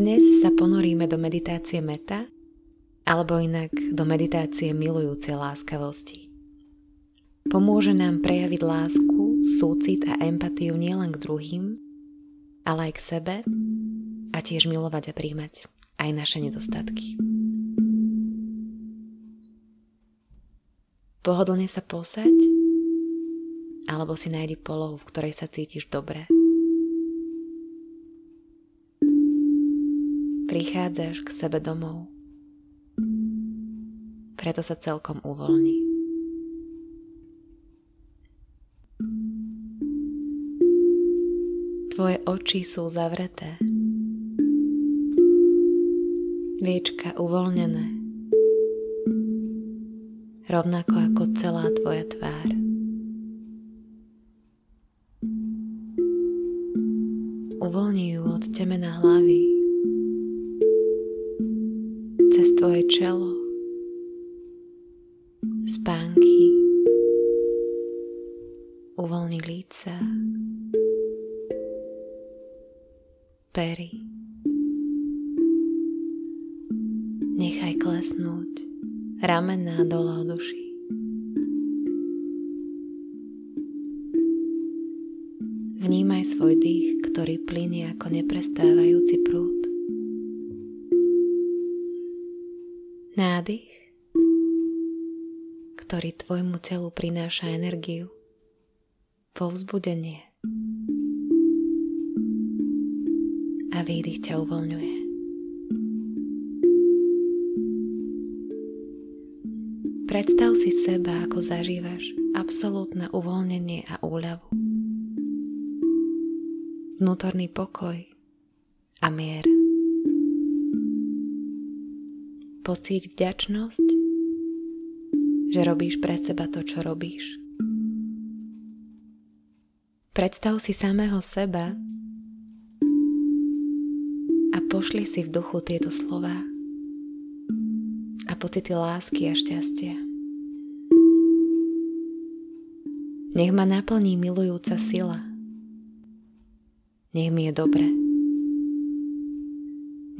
Dnes sa ponoríme do meditácie meta, alebo inak do meditácie milujúcej láskavosti. Pomôže nám prejaviť lásku, súcit a empatiu nielen k druhým, ale aj k sebe a tiež milovať a príjmať aj naše nedostatky. Pohodlne sa posaď, alebo si nájdi polohu, v ktorej sa cítiš dobre. Prichádzaš k sebe domov, preto sa celkom uvoľní. Tvoje oči sú zavreté, viečka uvoľnené rovnako ako celá tvoja tvár. Uvoľni ju od temena hlavy tvoje čelo, spánky, uvoľni líca, pery. Nechaj klesnúť ramená dole od uší. Vnímaj svoj dých, ktorý plinie ako neprestávajúci prúd. Nádych, ktorý tvojmu telu prináša energiu, povzbudenie a výdych ťa uvoľňuje. Predstav si seba, ako zažívaš absolútne uvoľnenie a úľavu. Vnútorný pokoj a mier. Pocíť vďačnosť, že robíš pre seba to, čo robíš. Predstav si samého seba a pošli si v duchu tieto slová a pocity lásky a šťastia. Nech ma naplní milujúca sila. Nech mi je dobre.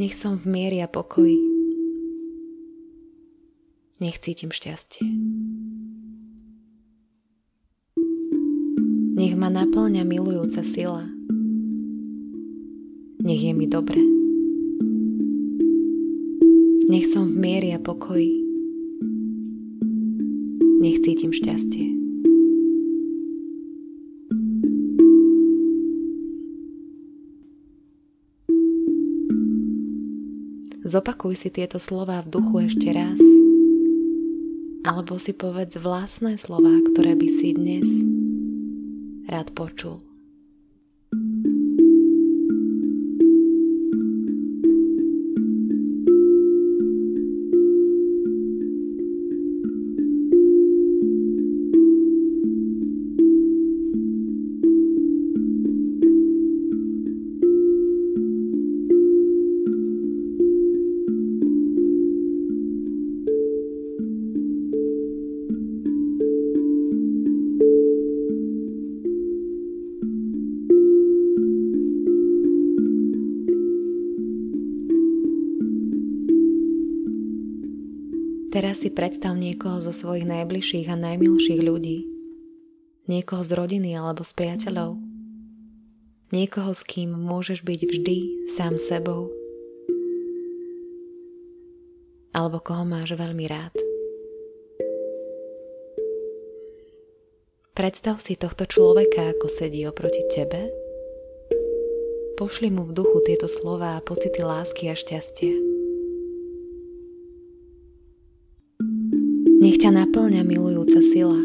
Nech som v miery a pokoji. Nech cítim šťastie. Nech ma naplňa milujúca sila. Nech je mi dobre. Nech som v miery a pokoji. Nech cítim šťastie. Zopakuj si tieto slova v duchu ešte raz. Alebo si povedz vlastné slova, ktoré by si dnes rád počul. Teraz si predstav niekoho zo svojich najbližších a najmilších ľudí. Niekoho z rodiny alebo z priateľov. Niekoho, s kým môžeš byť vždy sám sebou. Alebo koho máš veľmi rád. Predstav si tohto človeka, ako sedí oproti tebe. Pošli mu v duchu tieto slova a pocity lásky a šťastia. Nech ťa naplňa milujúca sila.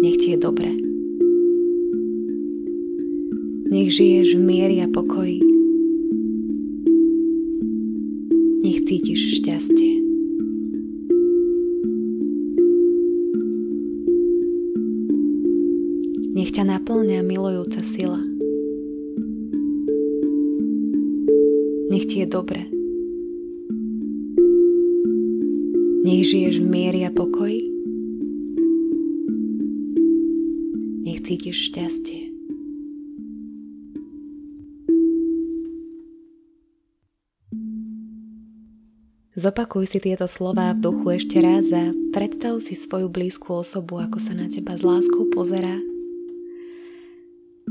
Nech ti je dobre. Nech žiješ v miery a pokoji. Nech cítiš šťastie. Nech ťa naplňa milujúca sila. Nech ti je dobre. Nech žiješ v miery a pokoji. Nech cítiš šťastie. Zopakuj si tieto slová v duchu ešte raz a predstav si svoju blízku osobu, ako sa na teba s láskou pozerá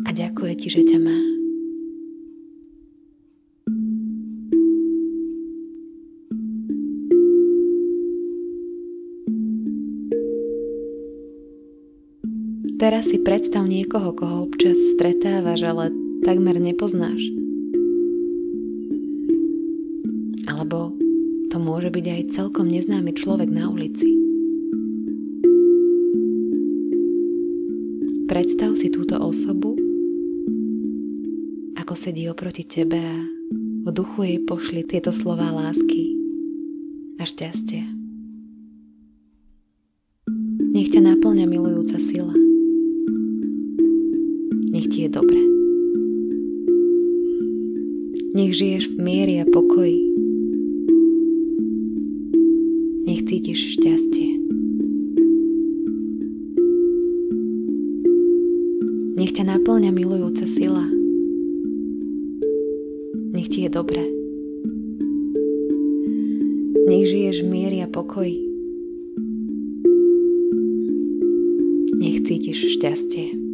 a ďakuje ti, že ťa má. Teraz si predstav niekoho, koho občas stretávaš, ale takmer nepoznáš. Alebo to môže byť aj celkom neznámy človek na ulici. Predstav si túto osobu, ako sedí oproti tebe a v duchu jej pošli tieto slová lásky a šťastie. Nech ťa naplňa milujúca sila. Nech ti je dobre. Nech žiješ v miery a pokoji nech cítiš šťastie. Nech ťa naplňa milujúca sila. Nech ti je dobre. Nech žiješ v miery a pokoji. Nech cítiš šťastie.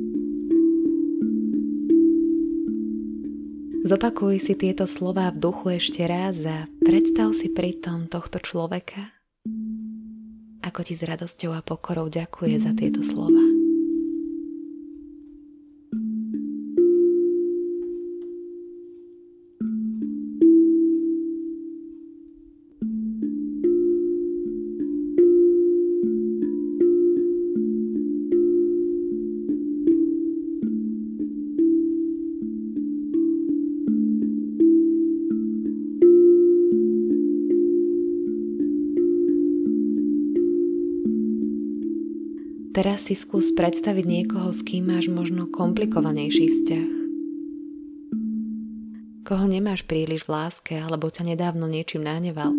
Zopakuj si tieto slová v duchu ešte raz a predstav si pritom tohto človeka, ako ti s radosťou a pokorou ďakuje za tieto slova. Teraz si skús predstaviť niekoho, s kým máš možno komplikovanejší vzťah. Koho nemáš príliš v láske, alebo ťa nedávno niečím nahneval.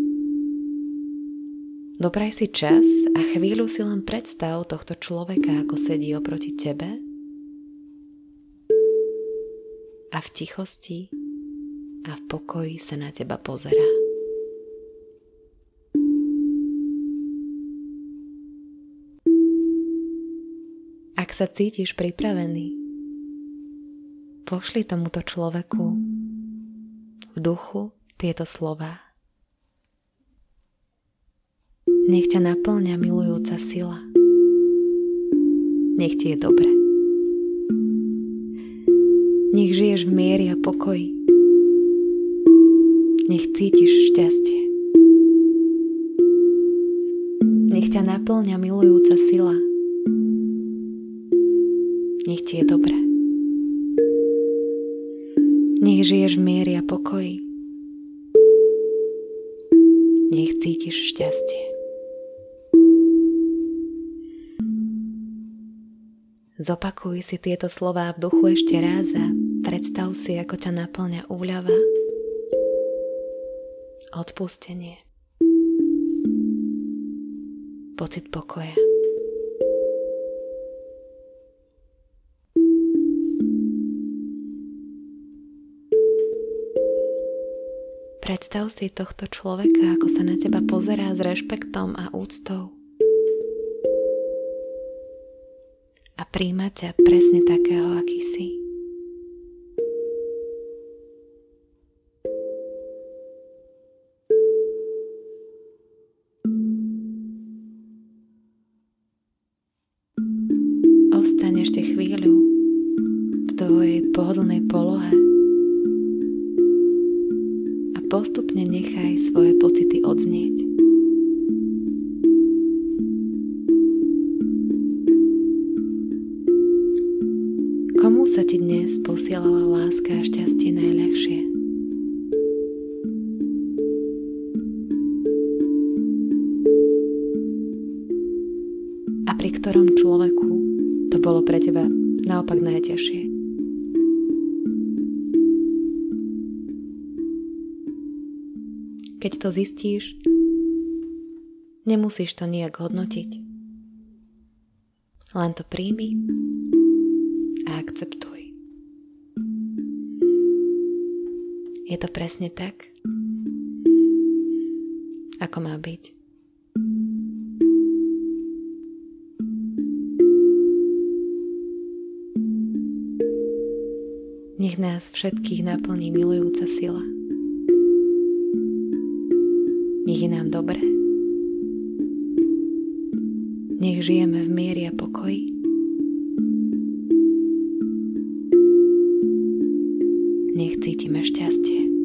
Dopraj si čas a chvíľu si len predstav tohto človeka, ako sedí oproti tebe a v tichosti a v pokoji sa na teba pozerá. Sa cítiš pripravený, pošli tomuto človeku v duchu tieto slova. Nech ťa naplňa milujúca sila. Nech ti je dobre. Nech žiješ v miery a pokoji. Nech cítiš šťastie. Nech ťa naplňa milujúca sila nech ti je dobre. Nech žiješ v miery a pokoji. Nech cítiš šťastie. Zopakuj si tieto slová v duchu ešte raz a predstav si, ako ťa naplňa úľava, odpustenie, pocit pokoja. Predstav si tohto človeka, ako sa na teba pozerá s rešpektom a úctou. A príjma ťa presne takého, aký si. Ostaň ešte chvíľu postupne nechaj svoje pocity odznieť. Komu sa ti dnes posielala láska a šťastie najľahšie? A pri ktorom človeku to bolo pre teba naopak najťažšie? Keď to zistíš, nemusíš to nejak hodnotiť. Len to príjmi a akceptuj. Je to presne tak, ako má byť. Nech nás všetkých naplní milujúca sila. Nech je nám dobre. Nech žijeme v miery a pokoji. Nech cítime šťastie.